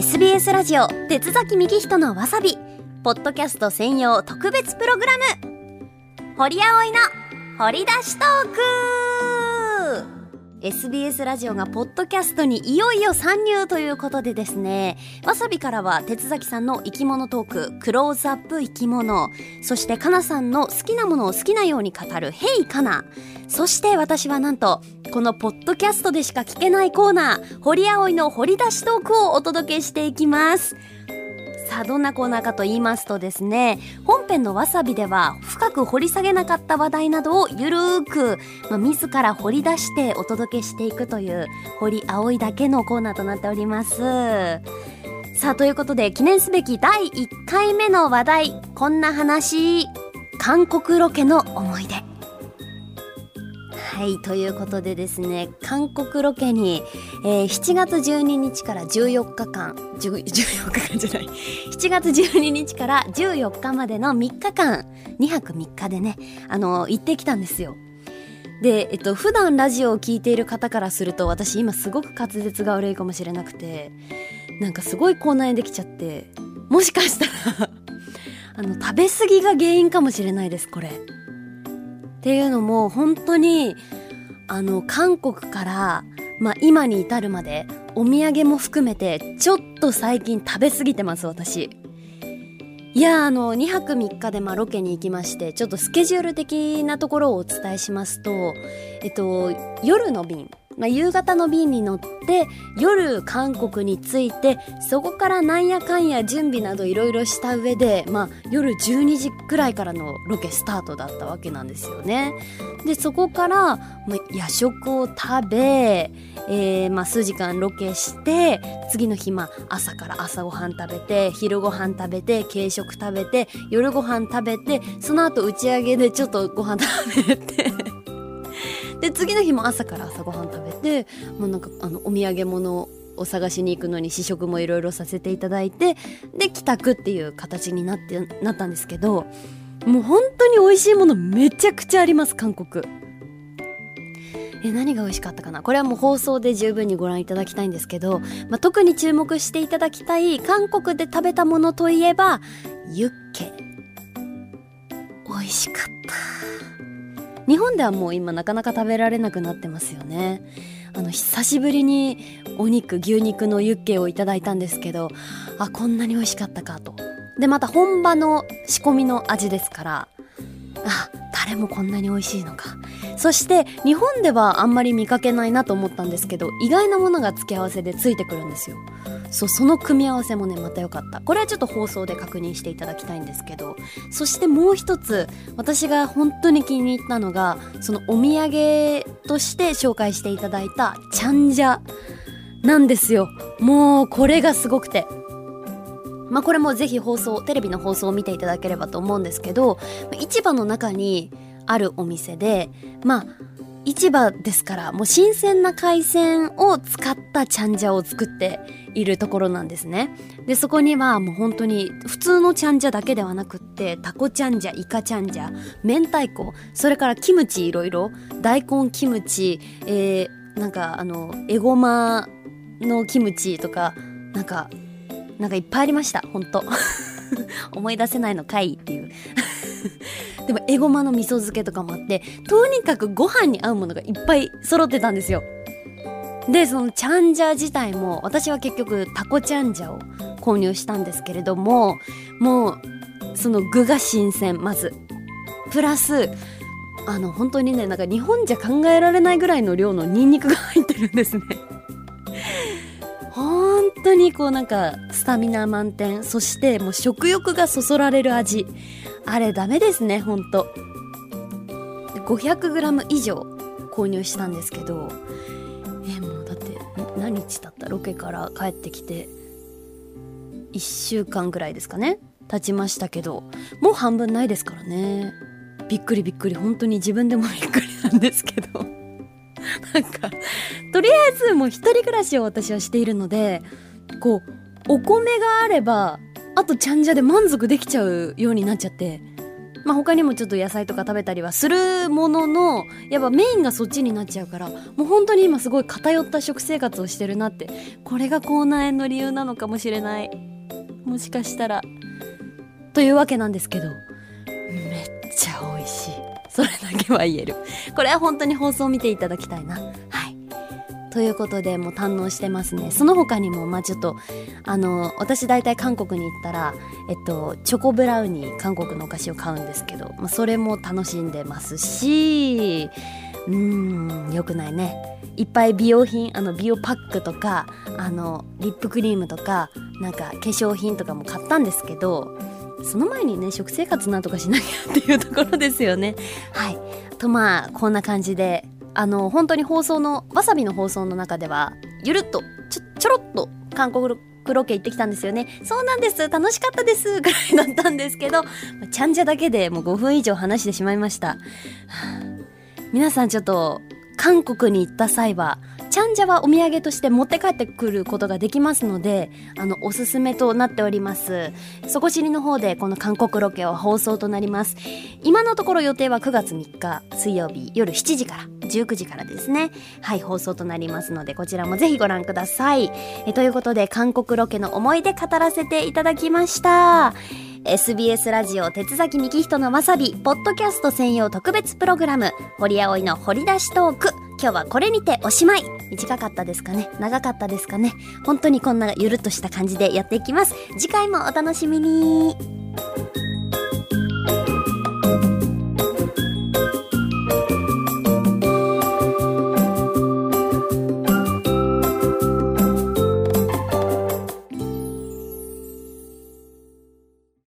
SBS ラジオ鉄崎幹人のわさび。ポッドキャスト専用特別プログラム。堀葵の掘り出しトーク。SBS ラジオがポッドキャストにいよいよ参入ということでですねわさびからは鉄崎さんの生き物トーククローズアップ生き物そしてかなさんの好きなものを好きなように語る「ヘイかな」そして私はなんとこのポッドキャストでしか聞けないコーナー堀葵の掘り出しトークをお届けしていきます。さあどんなコーナーかと言いますとですね本編のわさびでは深く掘り下げなかった話題などをゆるーく、まあ、自ら掘り出してお届けしていくという堀葵だけのコーナーとなっております。さあということで記念すべき第1回目の話題こんな話。韓国ロケの思い出。はいということでですね韓国ロケに、えー、7月12日から14日間14日間じゃない 7月12日から14日までの3日間2泊3日でねあの行ってきたんですよで、えっと、普段ラジオを聴いている方からすると私今すごく滑舌が悪いかもしれなくてなんかすごい口内炎できちゃってもしかしたら あの食べ過ぎが原因かもしれないですこれ。っていうのも本当にあの韓国から、まあ、今に至るまでお土産も含めてちょっと最近食べ過ぎてます私。いやあの2泊3日でまロケに行きましてちょっとスケジュール的なところをお伝えしますとえっと夜の便まあ、夕方の便に乗って夜韓国に着いてそこからなんやかんや準備などいろいろした上で、まあ、夜12時くらいからのロケスタートだったわけなんですよね。でそこから、まあ、夜食を食べえー、まあ、数時間ロケして次の日、まあ、朝から朝ごはん食べて昼ごはん食べて軽食食べて夜ごはん食べてその後打ち上げでちょっとご飯食べてで次の日も朝から朝ごはん食べてもうなんかあのお土産物を探しに行くのに試食もいろいろさせていただいてで帰宅っていう形になってなったんですけどもう本当に美味しいものめちゃくちゃあります韓国。え何が美味しかったかな？これはもう放送で十分にご覧いただきたいんですけど、まあ、特に注目していただきたい韓国で食べたものといえばユッケ。美味しかった。日本ではもう今なかなか食べられなくなってますよね。あの久しぶりにお肉牛肉のユッケをいただいたんですけどあこんなに美味しかったかと。でまた本場の仕込みの味ですからあタレもこんなに美味しいのか。そして日本ではあんまり見かけないなと思ったんですけど意外なものが付け合わせでついてくるんですよ。そうその組み合わせもねまた良かった。これはちょっと放送で確認していただきたいんですけど。そしてもう一つ私が本当に気に入ったのがそのお土産として紹介していただいたチャンジャなんですよ。もうこれがすごくて。まあこれもぜひ放送テレビの放送を見ていただければと思うんですけど市場の中にあるお店でまあ市場ですからもう新鮮な海鮮を使ったチャンジャを作っているところなんですね。でそこにはもう本当に普通のチャンジャだけではなくってタコチャンジャイカチャンジャ明太子それからキムチいろいろ大根キムチ、えー、なんかあのエゴマのキムチとかなんかなんかいっぱいありました本当。思い出せないのかいっていう。でもエゴマの味噌漬けとかもあってとにかくご飯に合うものがいっぱい揃ってたんですよ。でそのチャンジャ自体も私は結局タコチャンジャを購入したんですけれどももうその具が新鮮まず。プラスあの本当にねなんか日本じゃ考えられないぐらいの量のニンニクが入ってるんですね。当にこうなんかスタミナ満点そしてもう食欲がそそられる味。あれダメですねほんと 500g 以上購入したんですけど。えもうだって何日経った？ロケから帰ってきて。1週間ぐらいですかね。経ちましたけど。もう半分ないですからね。びっくりびっくり。本当に自分でもびっくりなんですけど。なんかとりあえずもう一人暮らしを私はしているのでこうお米があればあとちゃんじゃで満足できちゃうようになっちゃってまあ他にもちょっと野菜とか食べたりはするもののやっぱメインがそっちになっちゃうからもう本当に今すごい偏った食生活をしてるなってこれが口内炎の理由なのかもしれない。もしかしたら。というわけなんですけどめっちゃ美味しい。それだけは言える。これは本当に放送を見ていただきたいな。ということでもう堪能してますね。その他にもまあちょっとあの私大体韓国に行ったらえっとチョコブラウニー韓国のお菓子を買うんですけど、まあ、それも楽しんでますしうーんよくないね。いっぱい美容品あの美容パックとかあのリップクリームとかなんか化粧品とかも買ったんですけどその前にね食生活なんとかしなきゃっていうところですよね。はい。とまあこんな感じであの本当に放送のわさびの放送の中ではゆるっとちょちょろっと韓国ロケ行ってきたんですよね。そうなんです。楽しかったです。ぐらいだったんですけどちゃんじゃだけでもう5分以上話してしまいました、皆さんちょっと韓国に行った際はチャンジャはお土産として持って帰ってくることができますので、あの、おすすめとなっております。底知りの方でこの韓国ロケは放送となります。今のところ予定は9月3日水曜日夜7時から19時からですね。はい、放送となりますので、こちらもぜひご覧ください。えということで、韓国ロケの思い出語らせていただきました。SBS ラジオ鉄崎幹人のわさびポッドキャスト専用特別プログラム堀葵の掘り出しトーク今日はこれにておしまい短かったですかね？長かったですかね？本当にこんなゆるっとした感じでやっていきます。次回もお楽しみに。